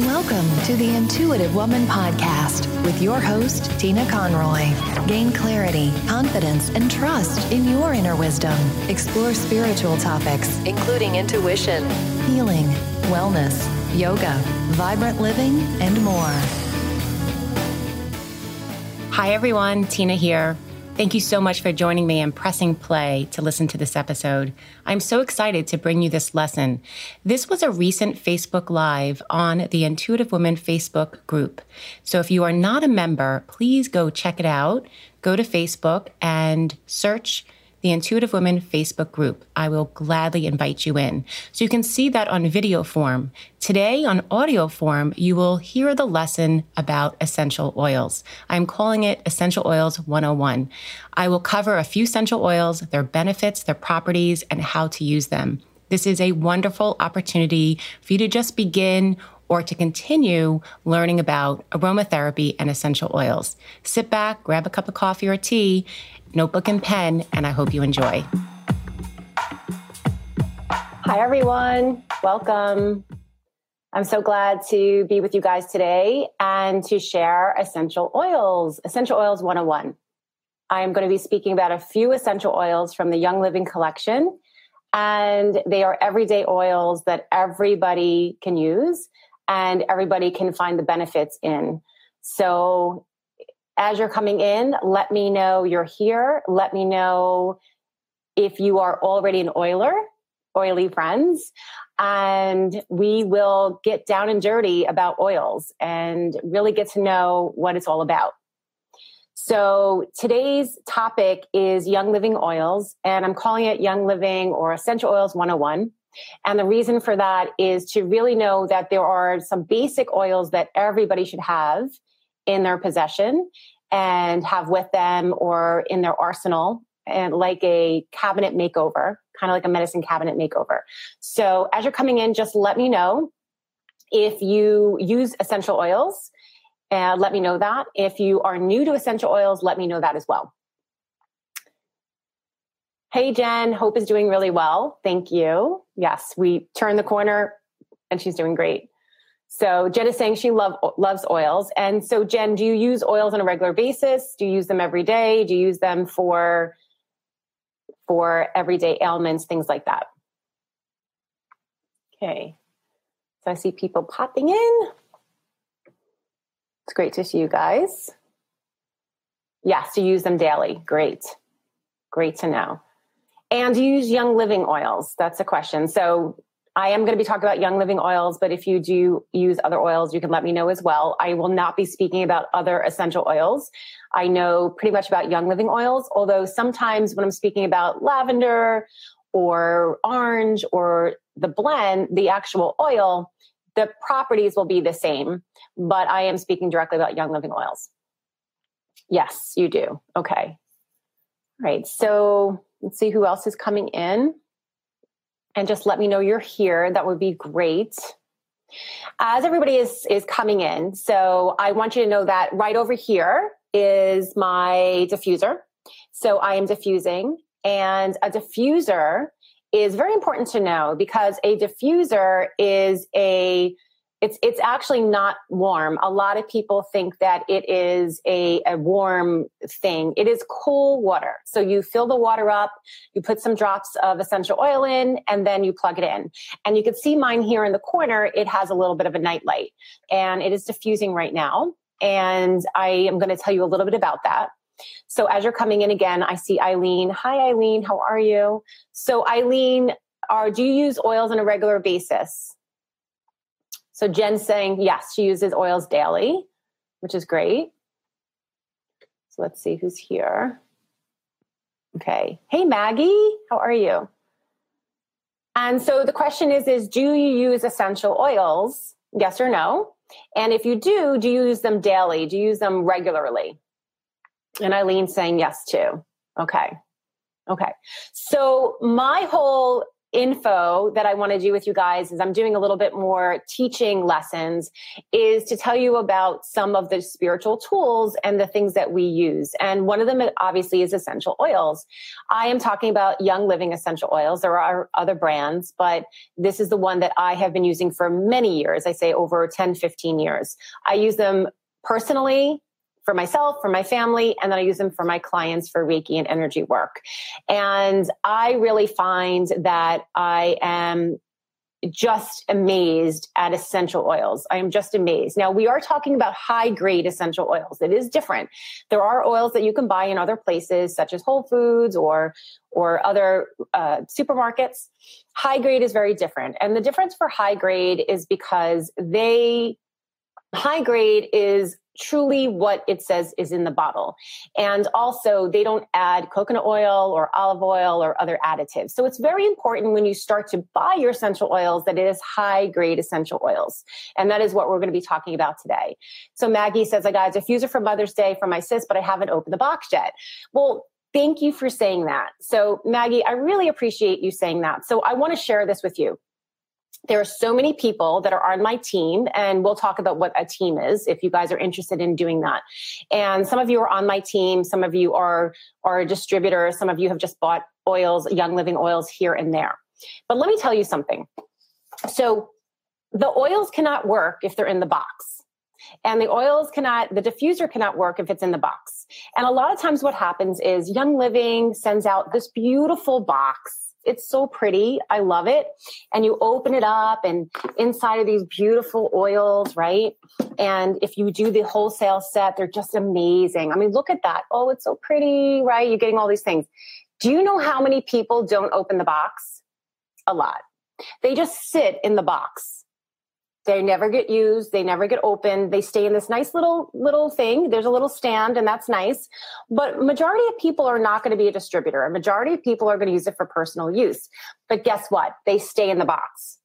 Welcome to the Intuitive Woman Podcast with your host, Tina Conroy. Gain clarity, confidence, and trust in your inner wisdom. Explore spiritual topics, including intuition, healing, wellness, yoga, vibrant living, and more. Hi, everyone. Tina here. Thank you so much for joining me and pressing play to listen to this episode. I'm so excited to bring you this lesson. This was a recent Facebook Live on the Intuitive Woman Facebook group. So if you are not a member, please go check it out. Go to Facebook and search the Intuitive Women Facebook group. I will gladly invite you in. So you can see that on video form. Today on audio form, you will hear the lesson about essential oils. I'm calling it Essential Oils 101. I will cover a few essential oils, their benefits, their properties, and how to use them. This is a wonderful opportunity for you to just begin or to continue learning about aromatherapy and essential oils. Sit back, grab a cup of coffee or tea, notebook and pen, and I hope you enjoy. Hi, everyone. Welcome. I'm so glad to be with you guys today and to share essential oils, Essential Oils 101. I am going to be speaking about a few essential oils from the Young Living collection. And they are everyday oils that everybody can use and everybody can find the benefits in. So as you're coming in, let me know you're here. Let me know if you are already an oiler, oily friends, and we will get down and dirty about oils and really get to know what it's all about. So today's topic is Young Living Oils, and I'm calling it Young Living or Essential Oils 101. And the reason for that is to really know that there are some basic oils that everybody should have in their possession and have with them or in their arsenal and like a cabinet makeover, kind of like a medicine cabinet makeover. So as you're coming in, just let me know if you use essential oils. And let me know that. If you are new to essential oils, let me know that as well. Hey, Jen, Hope is doing really well. Thank you. Yes, we turned the corner and she's doing great. So Jen is saying she love, loves oils. And so Jen, do you use oils on a regular basis? Do you use them every day? Do you use them for for everyday ailments, things like that? Okay. So I see people popping in. It's great to see you guys. Yes, you use them daily. Great. Great to know. And use Young Living oils? That's a question. So I am going to be talking about Young Living oils, but if you do use other oils, you can let me know as well. I will not be speaking about other essential oils. I know pretty much about Young Living oils, although sometimes when I'm speaking about lavender or orange or the blend, the actual oil, the properties will be the same, but I am speaking directly about Young Living oils. Yes, you do. Okay. All right. So let's see who else is coming in and just let me know you're here. That would be great. As everybody is is coming in, so I want you to know that right over here is my diffuser. So I am diffusing, and a diffuser is very important to know because a diffuser is a it's it's actually not warm. A lot of people think that it is a, a warm thing. It is cool water. So you fill the water up, you put some drops of essential oil in, and then you plug it in. And you can see mine here in the corner. It has a little bit of a night light, and it is diffusing right now. And I am going to tell you a little bit about that. So as you're coming in again, I see Eileen. Hi, Eileen. How are you? So Eileen, are do you use oils on a regular basis? So Jen's saying, yes, she uses oils daily, which is great. So let's see who's here. Okay. Hey, Maggie, how are you? And so the question is, is do you use essential oils? Yes or no? And if you do, do you use them daily? Do you use them regularly? And Eileen's saying yes too. Okay. Okay. So my whole info that I want to do with you guys is I'm doing a little bit more teaching lessons is to tell you about some of the spiritual tools and the things that we use. And one of them obviously is essential oils. I am talking about Young Living essential oils. There are other brands, but this is the one that I have been using for many years. I say over 10, 15 years. I use them personally for myself, for my family, and then I use them for my clients for Reiki and energy work. And I really find that I am just amazed at essential oils. I am just amazed. Now, we are talking about high grade essential oils. It is different. There are oils that you can buy in other places, such as Whole Foods or, or other uh, supermarkets. High grade is very different. And the difference for high grade is because they, high grade is truly what it says is in the bottle. And also, they don't add coconut oil or olive oil or other additives. So it's very important when you start to buy your essential oils that it is high grade essential oils. And that is what we're going to be talking about today. So Maggie says, I got a diffuser for Mother's Day for my sis, but I haven't opened the box yet. Well, Thank you for saying that. So, Maggie, I really appreciate you saying that. So, I want to share this with you there are so many people that are on my team and we'll talk about what a team is if you guys are interested in doing that. And some of you are on my team some of you are are a distributor some of you have just bought oils young living oils here and there. But let me tell you something. So the oils cannot work if they're in the box. And the oils cannot the diffuser cannot work if it's in the box. And a lot of times what happens is young living sends out this beautiful box it's so pretty. I love it. And you open it up and inside of these beautiful oils, right? And if you do the wholesale set, they're just amazing. I mean, look at that. Oh, it's so pretty, right? You're getting all these things. Do you know how many people don't open the box? A lot. They just sit in the box they never get used. They never get opened. They stay in this nice little, little thing. There's a little stand and that's nice. But majority of people are not going to be a distributor. A majority of people are going to use it for personal use. But guess what? They stay in the box.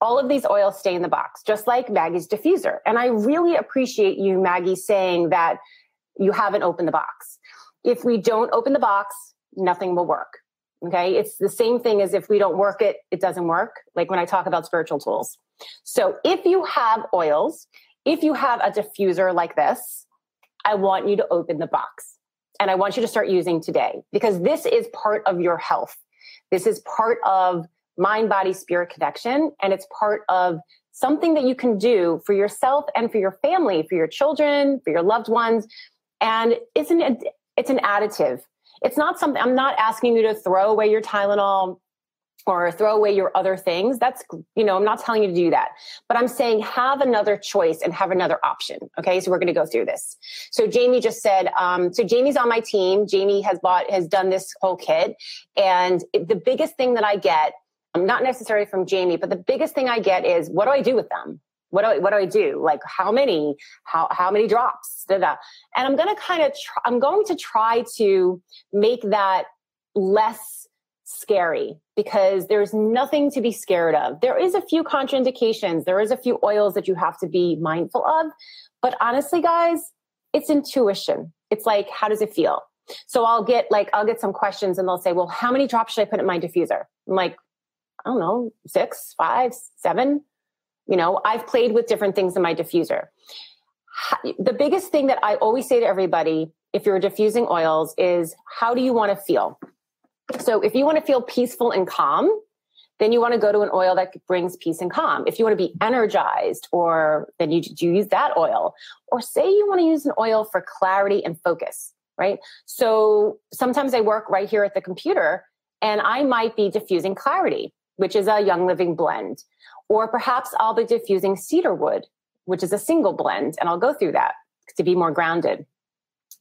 All of these oils stay in the box, just like Maggie's diffuser. And I really appreciate you, Maggie, saying that you haven't opened the box. If we don't open the box, nothing will work. Okay. It's the same thing as if we don't work it, it doesn't work. Like when I talk about spiritual tools. So if you have oils, if you have a diffuser like this, I want you to open the box and I want you to start using today because this is part of your health. This is part of mind, body, spirit connection. And it's part of something that you can do for yourself and for your family, for your children, for your loved ones. And it's an, it's an additive. It's not something, I'm not asking you to throw away your Tylenol or throw away your other things. That's, you know, I'm not telling you to do that, but I'm saying have another choice and have another option. Okay. So we're going to go through this. So Jamie just said, um, so Jamie's on my team. Jamie has bought, has done this whole kit. And it, the biggest thing that I get, um, not necessarily from Jamie, but the biggest thing I get is what do I do with them? What do I, what do I do? Like how many, how, how many drops? Da-da. And I'm to kind of, try, I'm going to try to make that less scary because there's nothing to be scared of. There is a few contraindications. There is a few oils that you have to be mindful of. But honestly, guys, it's intuition. It's like, how does it feel? So I'll get like, I'll get some questions and they'll say, well, how many drops should I put in my diffuser? I'm like, I don't know, six, five, seven. You know, I've played with different things in my diffuser. The biggest thing that I always say to everybody, if you're diffusing oils, is how do you want to feel? So if you want to feel peaceful and calm, then you want to go to an oil that brings peace and calm. If you want to be energized, or then you, you use that oil. Or say you want to use an oil for clarity and focus, right? So sometimes I work right here at the computer and I might be diffusing clarity, which is a young living blend. Or perhaps I'll be diffusing cedarwood, which is a single blend, and I'll go through that to be more grounded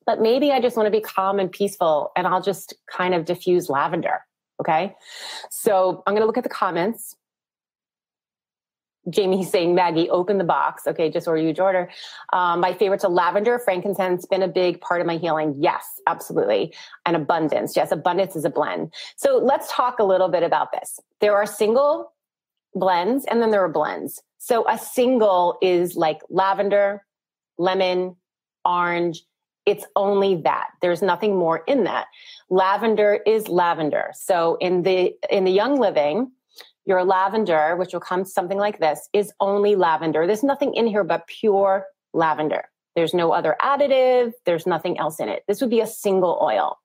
but maybe I just want to be calm and peaceful and I'll just kind of diffuse lavender. Okay. So I'm going to look at the comments. Jamie saying, Maggie, open the box. Okay, just order huge order. Um, my favorites are lavender, frankincense, been a big part of my healing. Yes, absolutely. And abundance. Yes, abundance is a blend. So let's talk a little bit about this. There are single blends and then there are blends. So a single is like lavender, lemon, orange, it's only that there's nothing more in that lavender is lavender so in the in the young living your lavender, which will come something like this, is only lavender. There's nothing in here but pure lavender. There's no other additive, there's nothing else in it. This would be a single oil.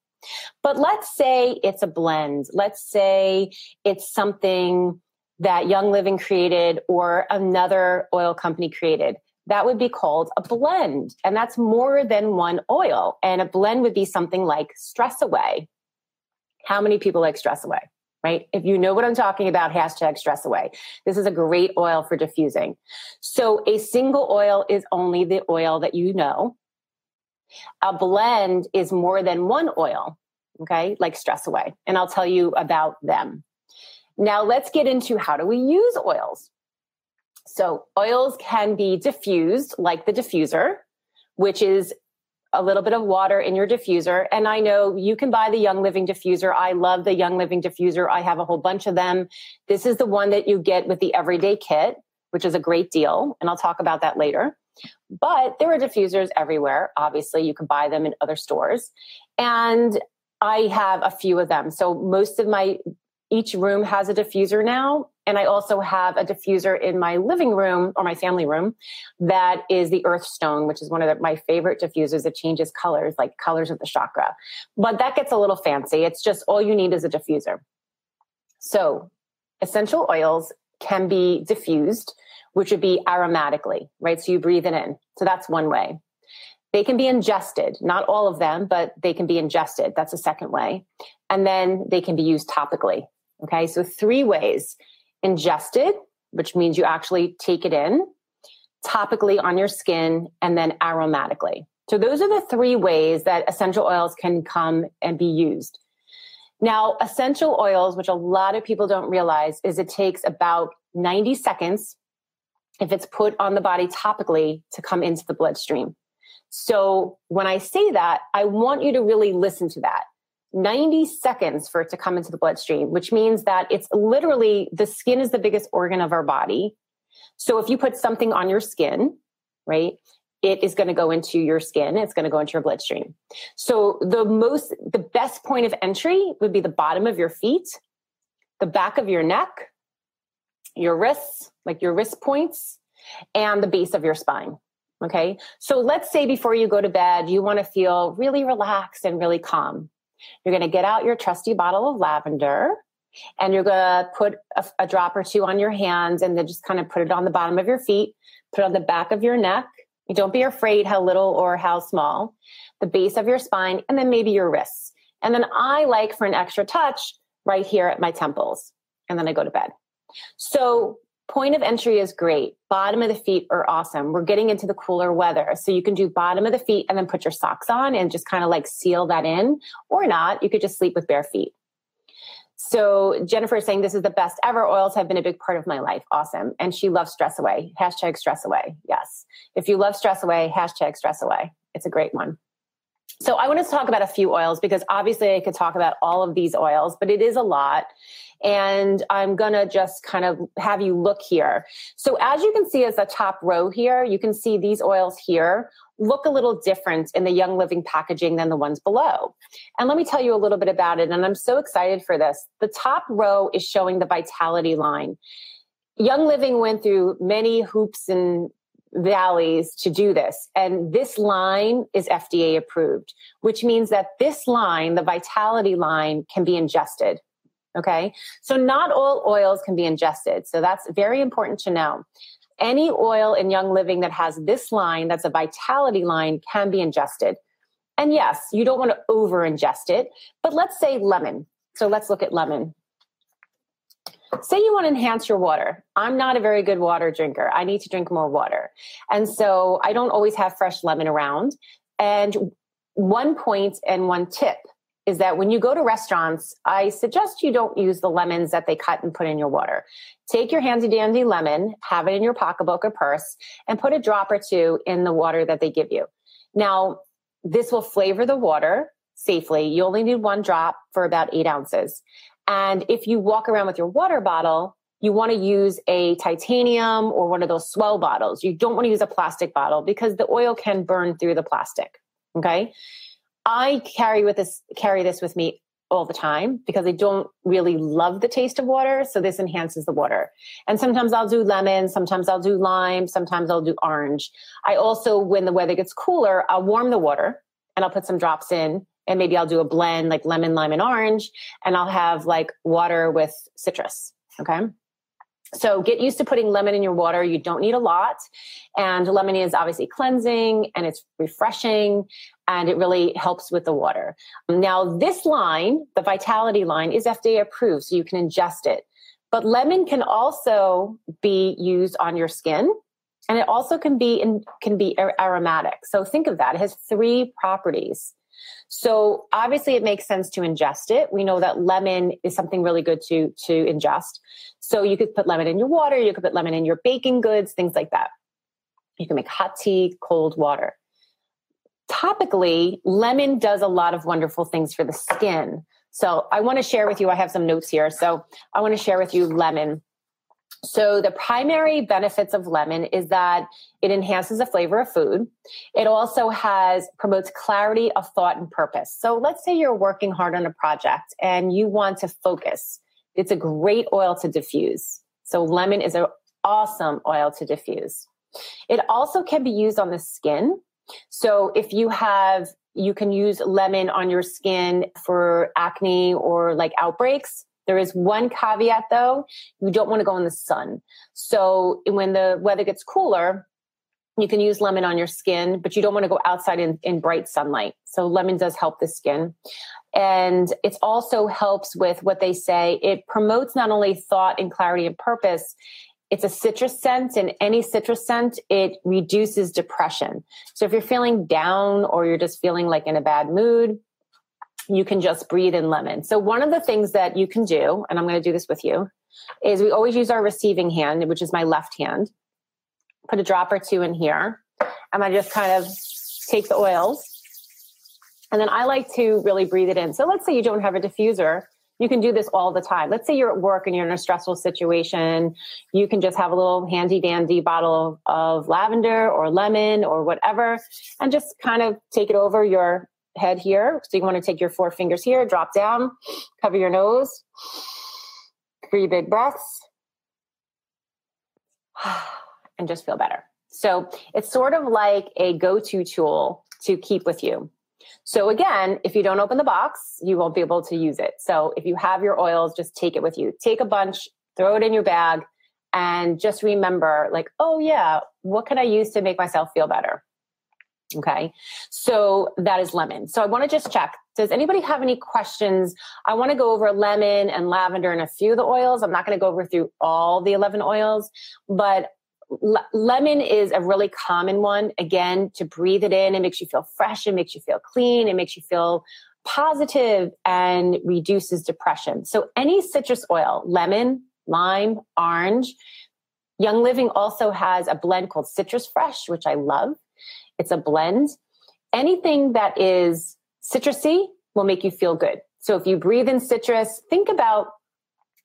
But let's say it's a blend. Let's say it's something that Young Living created or another oil company created. That would be called a blend. And that's more than one oil. And a blend would be something like Stress Away. How many people like Stress Away? Right? If you know what I'm talking about, hashtag stress away. This is a great oil for diffusing. So a single oil is only the oil that you know. A blend is more than one oil, okay, like stress away. And I'll tell you about them. Now let's get into how do we use oils. So oils can be diffused like the diffuser, which is a little bit of water in your diffuser. And I know you can buy the Young Living diffuser. I love the Young Living diffuser. I have a whole bunch of them. This is the one that you get with the everyday kit, which is a great deal. And I'll talk about that later. But there are diffusers everywhere. Obviously, you can buy them in other stores. And I have a few of them. So most of my each room has a diffuser now. And I also have a diffuser in my living room or my family room that is the earth stone, which is one of the, my favorite diffusers. It changes colors, like colors of the chakra. But that gets a little fancy. It's just all you need is a diffuser. So essential oils can be diffused, which would be aromatically, right? So you breathe it in. So that's one way. They can be ingested, not all of them, but they can be ingested. That's a second way. And then they can be used topically. Okay, so three ways ingested, which means you actually take it in, topically on your skin, and then aromatically. So those are the three ways that essential oils can come and be used. Now, essential oils, which a lot of people don't realize, is it takes about 90 seconds if it's put on the body topically to come into the bloodstream. So when I say that, I want you to really listen to that. 90 seconds for it to come into the bloodstream, which means that it's literally the skin is the biggest organ of our body. So if you put something on your skin, right, it is going to go into your skin, it's going to go into your bloodstream. So the most, the best point of entry would be the bottom of your feet, the back of your neck, your wrists, like your wrist points, and the base of your spine. Okay. So let's say before you go to bed, you want to feel really relaxed and really calm. You're going to get out your trusty bottle of lavender and you're going to put a, a, drop or two on your hands and then just kind of put it on the bottom of your feet, put it on the back of your neck. don't be afraid how little or how small, the base of your spine, and then maybe your wrists. And then I like for an extra touch right here at my temples. And then I go to bed. So point of entry is great. Bottom of the feet are awesome. We're getting into the cooler weather. So you can do bottom of the feet and then put your socks on and just kind of like seal that in or not. You could just sleep with bare feet. So Jennifer is saying this is the best ever. Oils have been a big part of my life. Awesome. And she loves stress away. Hashtag stress away. Yes. If you love stress away, hashtag stress away. It's a great one. So I want to talk about a few oils because obviously I could talk about all of these oils, but it is a lot. And I'm to just kind of have you look here. So as you can see as the top row here, you can see these oils here look a little different in the Young Living packaging than the ones below. And let me tell you a little bit about it. And I'm so excited for this. The top row is showing the Vitality line. Young Living went through many hoops and valleys to do this. And this line is FDA approved, which means that this line, the vitality line, can be ingested. Okay. So not all oils can be ingested. So that's very important to know. Any oil in Young Living that has this line, that's a vitality line, can be ingested. And yes, you don't want to over ingest it, but let's say lemon. So let's look at lemon say you want to enhance your water. I'm not a very good water drinker. I need to drink more water. And so I don't always have fresh lemon around. And one point and one tip is that when you go to restaurants, I suggest you don't use the lemons that they cut and put in your water. Take your handy dandy lemon, have it in your pocketbook or purse, and put a drop or two in the water that they give you. Now, this will flavor the water safely. You only need one drop for about eight ounces. And if you walk around with your water bottle, you want to use a titanium or one of those S'well bottles. You don't want to use a plastic bottle because the oil can burn through the plastic. Okay. I carry with this carry this with me all the time because I don't really love the taste of water. So this enhances the water. And sometimes I'll do lemon, sometimes I'll do lime, sometimes I'll do orange. I also, when the weather gets cooler, I'll warm the water and I'll put some drops in and maybe I'll do a blend like lemon, lime, and orange, and I'll have like water with citrus. Okay. So get used to putting lemon in your water. You don't need a lot. And lemon is obviously cleansing and it's refreshing and it really helps with the water. Now, this line, the Vitality line, is FDA approved, so you can ingest it. But lemon can also be used on your skin and it also can be in, can be aromatic. So think of that. It has three properties. So obviously it makes sense to ingest it. We know that lemon is something really good to, to ingest. So you could put lemon in your water, you could put lemon in your baking goods, things like that. You can make hot tea, cold water. Topically, lemon does a lot of wonderful things for the skin. So I want to share with you, I have some notes here. So I want to share with you lemon. So the primary benefits of lemon is that it enhances the flavor of food. It also has promotes clarity of thought and purpose. So let's say you're working hard on a project and you want to focus. It's a great oil to diffuse. So lemon is an awesome oil to diffuse. It also can be used on the skin. So if you have you can use lemon on your skin for acne or like outbreaks there is one caveat though. You don't want to go in the sun. So when the weather gets cooler, you can use lemon on your skin, but you don't want to go outside in, in bright sunlight. So lemon does help the skin. And it also helps with what they say. It promotes not only thought and clarity and purpose, it's a citrus scent and any citrus scent it reduces depression so if you're feeling down or you're just feeling like in a bad mood you can just breathe in lemon. So one of the things that you can do, and I'm going to do this with you, is we always use our receiving hand, which is my left hand. Put a drop or two in here. And I just kind of take the oils. And then I like to really breathe it in. So let's say you don't have a diffuser. You can do this all the time. Let's say you're at work and you're in a stressful situation. You can just have a little handy dandy bottle of lavender or lemon or whatever and just kind of take it over your head here. So you want to take your four fingers here, drop down, cover your nose, three big breaths, and just feel better. So it's sort of like a go to tool to keep with you. So again, if you don't open the box, you won't be able to use it. So if you have your oils, just take it with you. Take a bunch, throw it in your bag, and just remember, like, oh yeah, what can I use to make myself feel better? Okay. So that is lemon. So I want to just check. Does anybody have any questions? I want to go over lemon and lavender and a few of the oils. I'm not going to go over through all the 11 oils, but lemon is a really common one. Again, to breathe it in, it makes you feel fresh, it makes you feel clean, it makes you feel positive and reduces depression. So any citrus oil, lemon, lime, orange. Young Living also has a blend called Citrus Fresh, which I love. It's a blend. Anything that is citrusy will make you feel good. So if you breathe in citrus, think about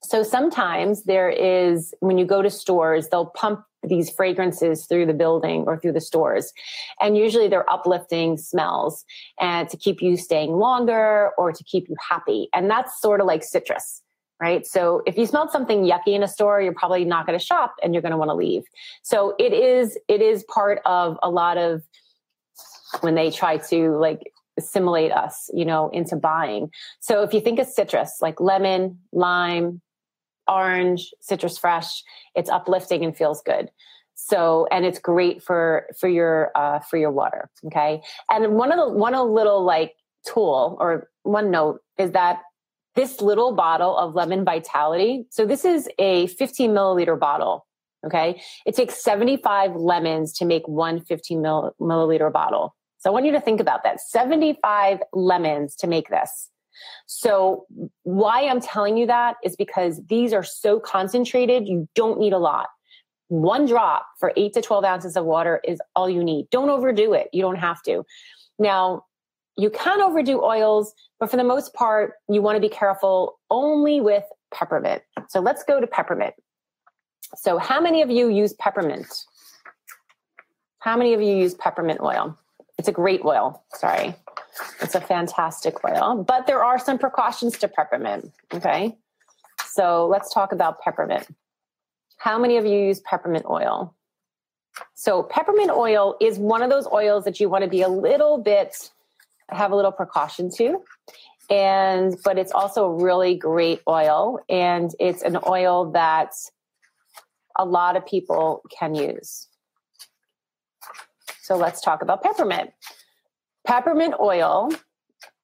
so sometimes there is when you go to stores, they'll pump these fragrances through the building or through the stores. And usually they're uplifting smells and to keep you staying longer or to keep you happy. And that's sort of like citrus right? So if you smelled something yucky in a store, you're probably not going to shop and you're going to want to leave. So it is it is part of a lot of when they try to like assimilate us, you know, into buying. So if you think of citrus, like lemon, lime, orange, citrus fresh, it's uplifting and feels good. So, and it's great for for your uh, for your water. Okay, and one of the one little like tool or one note is that this little bottle of lemon vitality. So this is a 15 milliliter bottle. Okay, it takes 75 lemons to make one 15 milliliter bottle. So I want you to think about that 75 lemons to make this. So, why I'm telling you that is because these are so concentrated, you don't need a lot. One drop for eight to 12 ounces of water is all you need. Don't overdo it. You don't have to. Now, you can overdo oils, but for the most part, you want to be careful only with peppermint. So, let's go to peppermint. So, how many of you use peppermint? How many of you use peppermint oil? It's a great oil. Sorry. It's a fantastic oil, but there are some precautions to peppermint. Okay. So let's talk about peppermint. How many of you use peppermint oil? So, peppermint oil is one of those oils that you want to be a little bit, have a little precaution to. And, but it's also a really great oil. And it's an oil that a lot of people can use. So, let's talk about peppermint. Peppermint oil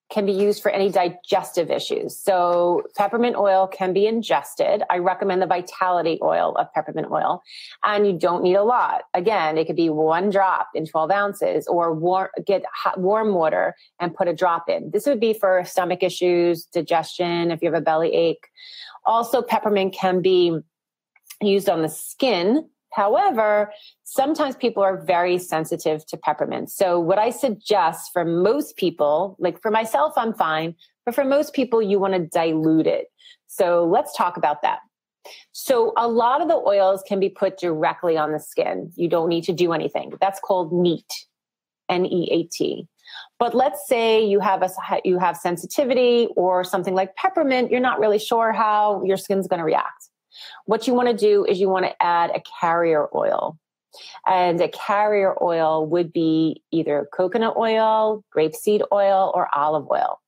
can be used for any digestive issues. So, peppermint oil can be ingested. I recommend the vitality oil of peppermint oil, and you don't need a lot. Again, it could be one drop in 12 ounces, or warm, get hot, warm water and put a drop in. This would be for stomach issues, digestion, if you have a belly ache. Also, peppermint can be used on the skin However, sometimes people are very sensitive to peppermint. So, what I suggest for most people, like for myself, I'm fine, but for most people, you want to dilute it. So, let's talk about that. So, a lot of the oils can be put directly on the skin. You don't need to do anything. That's called neat, N E A T. But let's say you have a you have sensitivity or something like peppermint, you're not really sure how your skin's going to react. What you want to do is you want to add a carrier oil. And a carrier oil would be either coconut oil, grapeseed oil, or olive oil.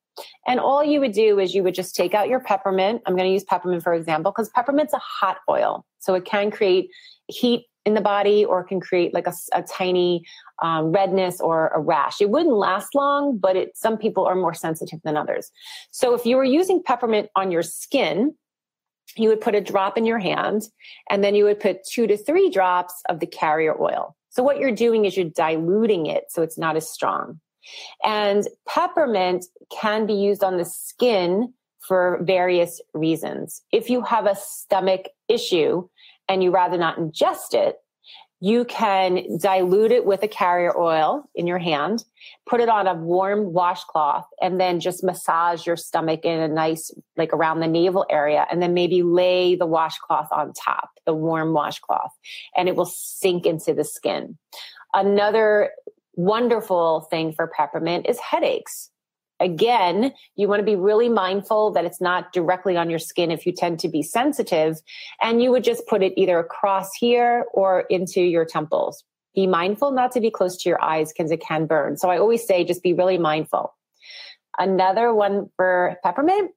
And all you would do is you would just take out your peppermint. I'm going to use peppermint for example, because peppermint's a hot oil. So it can create heat in the body or can create like a, a tiny um, redness or a rash. It wouldn't last long, but it, some people are more sensitive than others. So if you were using peppermint on your skin, you would put a drop in your hand and then you would put two to three drops of the carrier oil. So what you're doing is you're diluting it so it's not as strong. And peppermint can be used on the skin for various reasons. If you have a stomach issue and you rather not ingest it, you can dilute it with a carrier oil in your hand, put it on a warm washcloth, and then just massage your stomach in a nice, like around the navel area, and then maybe lay the washcloth on top, the warm washcloth, and it will sink into the skin. Another wonderful thing for peppermint is headaches again, you want to be really mindful that it's not directly on your skin if you tend to be sensitive. And you would just put it either across here or into your temples. Be mindful not to be close to your eyes because it can burn. So I always say just be really mindful. Another one for peppermint,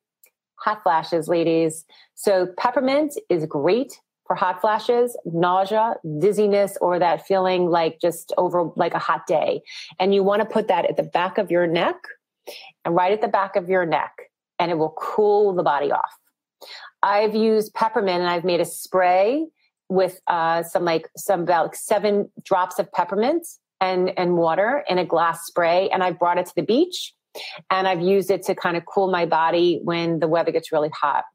hot flashes, ladies. So peppermint is great for hot flashes, nausea, dizziness, or that feeling like just over like a hot day. And you want to put that at the back of your neck and right at the back of your neck, and it will cool the body off. I've used peppermint and I've made a spray with uh, some like some about seven drops of peppermint and and water in a glass spray, and I've brought it to the beach, and I've used it to kind of cool my body when the weather gets really hot.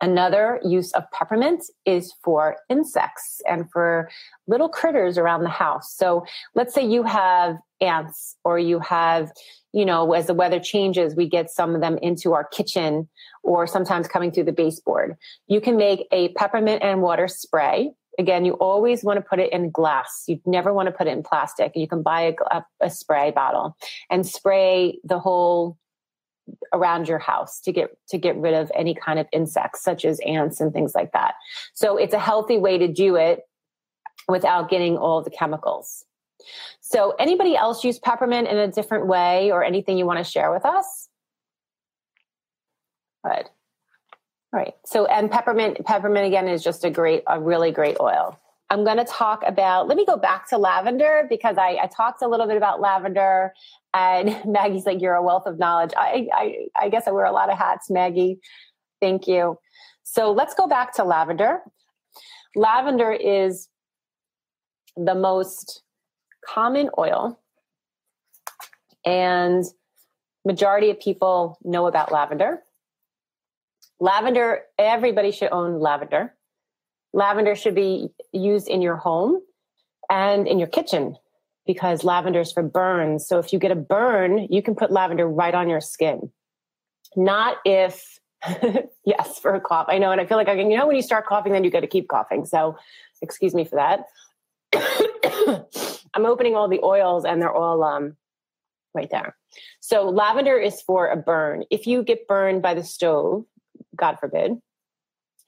Another use of peppermint is for insects and for little critters around the house. So let's say you have ants or you have, you know, as the weather changes, we get some of them into our kitchen or sometimes coming through the baseboard. You can make a peppermint and water spray. Again, you always want to put it in glass. You never want to put it in plastic. You can buy a, a spray bottle and spray the whole around your house to get to get rid of any kind of insects such as ants and things like that. So it's a healthy way to do it without getting all the chemicals. So anybody else use peppermint in a different way or anything you want to share with us? Good. All right. So and peppermint peppermint again is just a great a really great oil. I'm going to talk about, let me go back to lavender because I, I, talked a little bit about lavender and Maggie's like, you're a wealth of knowledge. I, I, I guess I wear a lot of hats, Maggie. Thank you. So let's go back to lavender. Lavender is the most common oil and majority of people know about lavender. Lavender, everybody should own lavender lavender should be used in your home and in your kitchen because lavender is for burns. So if you get a burn, you can put lavender right on your skin. Not if, yes, for a cough. I know. And I feel like I can, you know, when you start coughing, then you got to keep coughing. So excuse me for that. I'm opening all the oils and they're all, um, right there. So lavender is for a burn. If you get burned by the stove, God forbid,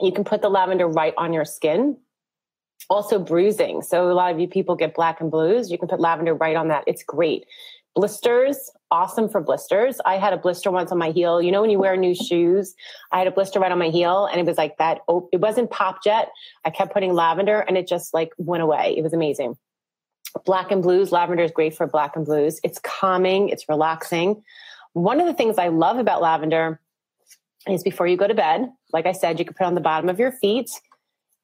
you can put the lavender right on your skin. Also bruising. So a lot of you people get black and blues. You can put lavender right on that. It's great. Blisters, awesome for blisters. I had a blister once on my heel. You know, when you wear new shoes, I had a blister right on my heel and it was like that. Oh, It wasn't pop jet. I kept putting lavender and it just like went away. It was amazing. Black and blues, lavender is great for black and blues. It's calming, it's relaxing. One of the things I love about lavender is before you go to bed, like I said, you can put on the bottom of your feet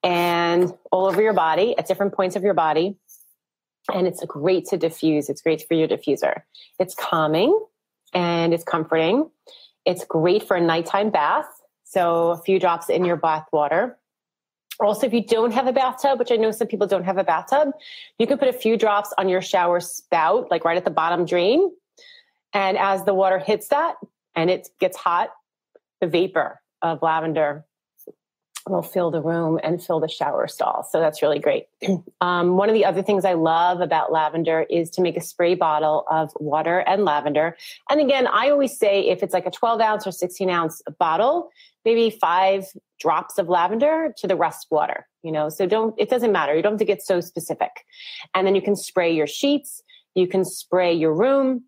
and all over your body at different points of your body. And it's great to diffuse. It's great for your diffuser. It's calming and it's comforting. It's great for a nighttime bath. So a few drops in your bath water. Also, if you don't have a bathtub, which I know some people don't have a bathtub, you can put a few drops on your shower spout, like right at the bottom drain. And as the water hits that and it gets hot, the vapor of lavender will fill the room and fill the shower stall. So that's really great. Um, one of the other things I love about lavender is to make a spray bottle of water and lavender. And again, I always say if it's like a 12 ounce or 16 ounce bottle, maybe five drops of lavender to the rest water, you know, so don't, it doesn't matter. You don't have to get so specific. And then you can spray your sheets. You can spray your room.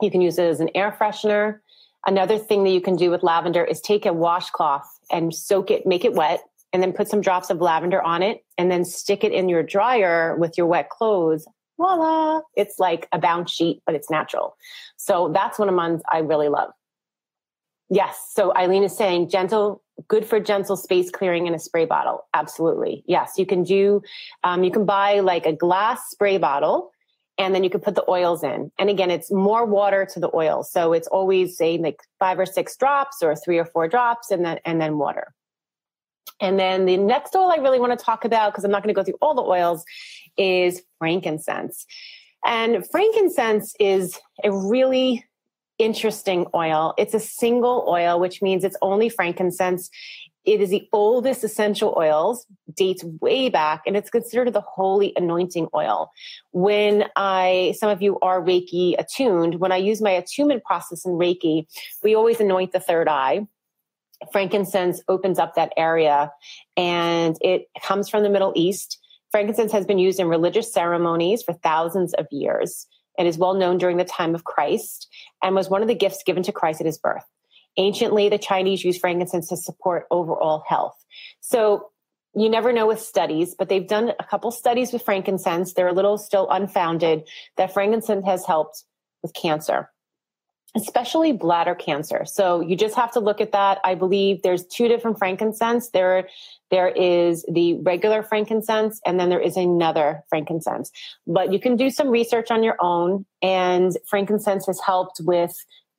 You can use it as an air freshener. Another thing that you can do with lavender is take a washcloth and soak it, make it wet, and then put some drops of lavender on it, and then stick it in your dryer with your wet clothes. Voila! It's like a bounce sheet, but it's natural. So that's one of ones I really love. Yes. So Eileen is saying gentle, good for gentle space clearing in a spray bottle. Absolutely. Yes. You can do, um, you can buy like a glass spray bottle and then you can put the oils in. And again, it's more water to the oil. So it's always say like five or six drops or three or four drops and then, and then water. And then the next oil I really want to talk about, because I'm not going to go through all the oils, is frankincense. And frankincense is a really interesting oil. It's a single oil, which means it's only frankincense. It is the oldest essential oils, dates way back, and it's considered the holy anointing oil. When I, some of you are Reiki attuned, when I use my attunement process in Reiki, we always anoint the third eye. Frankincense opens up that area and it comes from the Middle East. Frankincense has been used in religious ceremonies for thousands of years. It is well known during the time of Christ and was one of the gifts given to Christ at his birth. Anciently, the Chinese used frankincense to support overall health. So you never know with studies, but they've done a couple studies with frankincense. They're a little still unfounded that frankincense has helped with cancer, especially bladder cancer. So you just have to look at that. I believe there's two different frankincense. There, there is the regular frankincense and then there is another frankincense. But you can do some research on your own and frankincense has helped with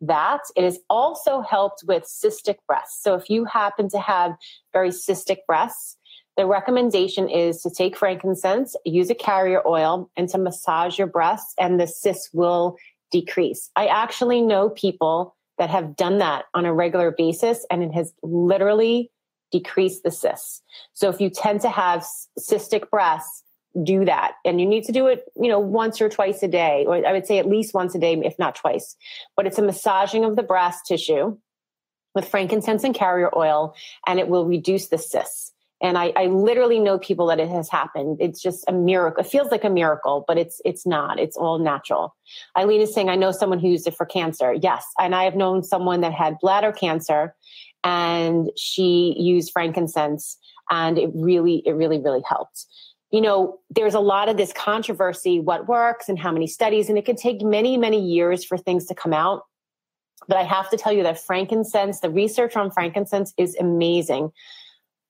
that. It has also helped with cystic breasts. So if you happen to have very cystic breasts, the recommendation is to take frankincense, use a carrier oil, and to massage your breasts, and the cysts will decrease. I actually know people that have done that on a regular basis, and it has literally decreased the cysts. So if you tend to have cystic breasts, do that. And you need to do it, you know, once or twice a day, or I would say at least once a day, if not twice. But it's a massaging of the breast tissue with frankincense and carrier oil, and it will reduce the cysts. And I, I literally know people that it has happened. It's just a miracle. It feels like a miracle, but it's it's not. It's all natural. Eileen is saying, I know someone who used it for cancer. Yes. And I have known someone that had bladder cancer and she used frankincense and it really, it really, really helped you know, there's a lot of this controversy what works and how many studies, and it could take many, many years for things to come out. But I have to tell you that frankincense, the research on frankincense is amazing.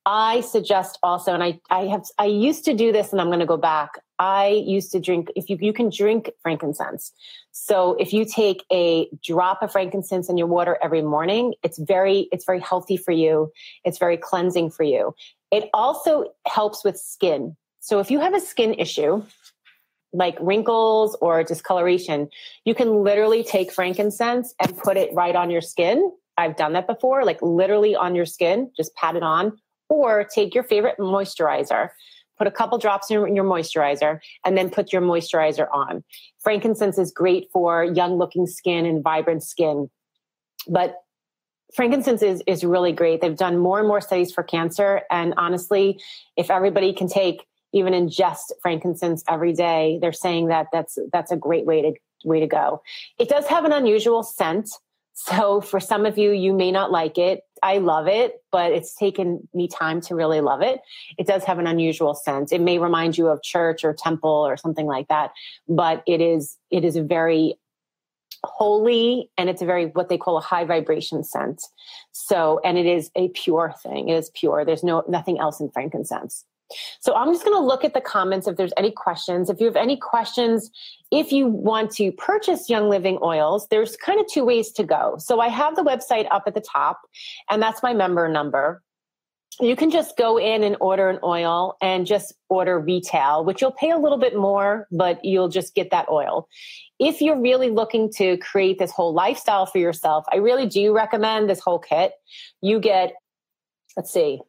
I suggest also, and I, I have, I used to do this and I'm going to go back. I used to drink, if you, you can drink frankincense. So if you take a drop of frankincense in your water every morning, it's very, it's very healthy for you. It's very cleansing for you. It also helps with skin. So if you have a skin issue, like wrinkles or discoloration, you can literally take frankincense and put it right on your skin. I've done that before, like literally on your skin, just pat it on, or take your favorite moisturizer, put a couple drops in your moisturizer, and then put your moisturizer on. Frankincense is great for young looking skin and vibrant skin. But frankincense is, is really great. They've done more and more studies for cancer. And honestly, if everybody can take even ingest frankincense every day, they're saying that that's, that's a great way to, way to go. It does have an unusual scent. So for some of you, you may not like it. I love it, but it's taken me time to really love it. It does have an unusual scent. It may remind you of church or temple or something like that, but it is, it is a very holy and it's a very what they call a high vibration scent so and it is a pure thing it is pure there's no nothing else in frankincense so i'm just going to look at the comments if there's any questions if you have any questions if you want to purchase young living oils there's kind of two ways to go so i have the website up at the top and that's my member number you can just go in and order an oil and just order retail, which you'll pay a little bit more, but you'll just get that oil. If you're really looking to create this whole lifestyle for yourself, I really do recommend this whole kit. You get, let's see,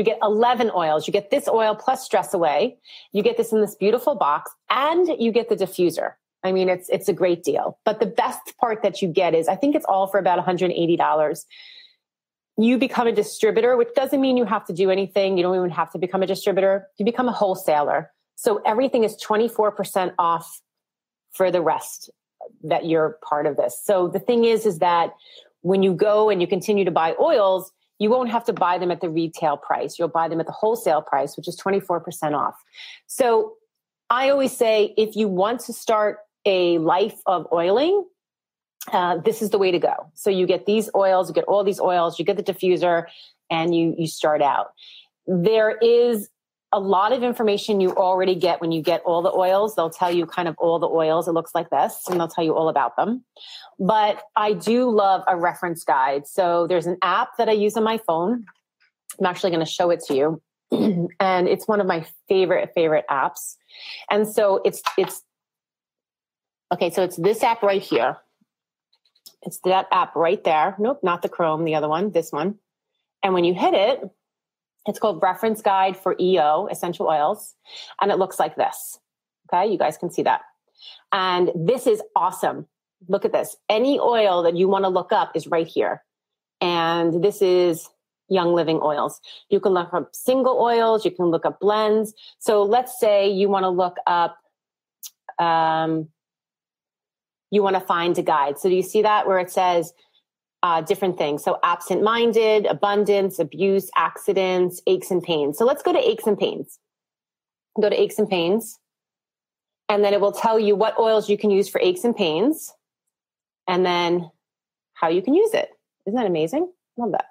you get 11 oils. You get this oil plus stress away. You get this in this beautiful box and you get the diffuser. I mean, it's, it's a great deal. But the best part that you get is I think it's all for about $180 you become a distributor, which doesn't mean you have to do anything. You don't even have to become a distributor. You become a wholesaler. So everything is 24% off for the rest that you're part of this. So the thing is, is that when you go and you continue to buy oils, you won't have to buy them at the retail price. You'll buy them at the wholesale price, which is 24% off. So I always say if you want to start a life of oiling, uh, this is the way to go. So you get these oils, you get all these oils, you get the diffuser, and you you start out. There is a lot of information you already get when you get all the oils. They'll tell you kind of all the oils. It looks like this, and they'll tell you all about them. But I do love a reference guide. So there's an app that I use on my phone. I'm actually going to show it to you. and it's one of my favorite favorite apps. And so it's it's okay, so it's this app right here. It's that app right there. Nope, not the Chrome, the other one, this one. And when you hit it, it's called Reference Guide for EO, Essential Oils. And it looks like this. Okay, you guys can see that. And this is awesome. Look at this. Any oil that you want to look up is right here. And this is Young Living oils. You can look up single oils, you can look up blends. So let's say you want to look up um, you want to find a guide. So do you see that where it says uh, different things? So absent minded, abundance, abuse, accidents, aches and pains. So let's go to aches and pains. Go to aches and pains. And then it will tell you what oils you can use for aches and pains and then how you can use it. Isn't that amazing? Love that.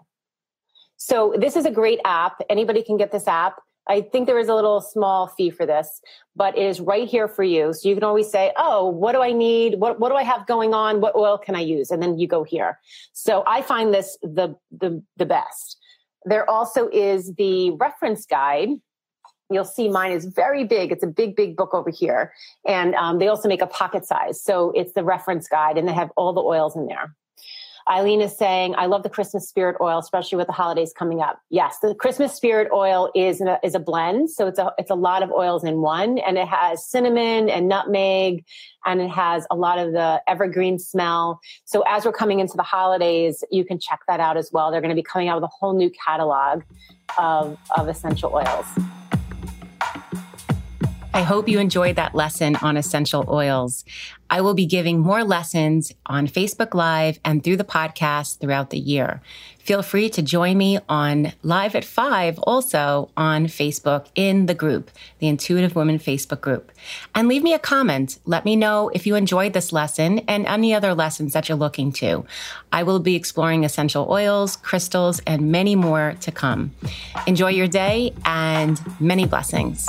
So this is a great app. Anybody can get this app. I think there is a little small fee for this, but it is right here for you. So you can always say, Oh, what do I need? What, what do I have going on? What oil can I use? And then you go here. So I find this the, the, the best. There also is the reference guide. You'll see mine is very big. It's a big, big book over here. And um, they also make a pocket size. So it's the reference guide and they have all the oils in there. Eileen is saying, I love the Christmas spirit oil, especially with the holidays coming up. Yes, the Christmas spirit oil is a, is a blend. So it's a, it's a lot of oils in one and it has cinnamon and nutmeg and it has a lot of the evergreen smell. So as we're coming into the holidays, you can check that out as well. They're going to be coming out with a whole new catalog of, of essential oils. I hope you enjoyed that lesson on essential oils. I will be giving more lessons on Facebook Live and through the podcast throughout the year. Feel free to join me on Live at 5 also on Facebook in the group, the Intuitive Women Facebook group. And leave me a comment. Let me know if you enjoyed this lesson and any other lessons that you're looking to. I will be exploring essential oils, crystals, and many more to come. Enjoy your day and many blessings.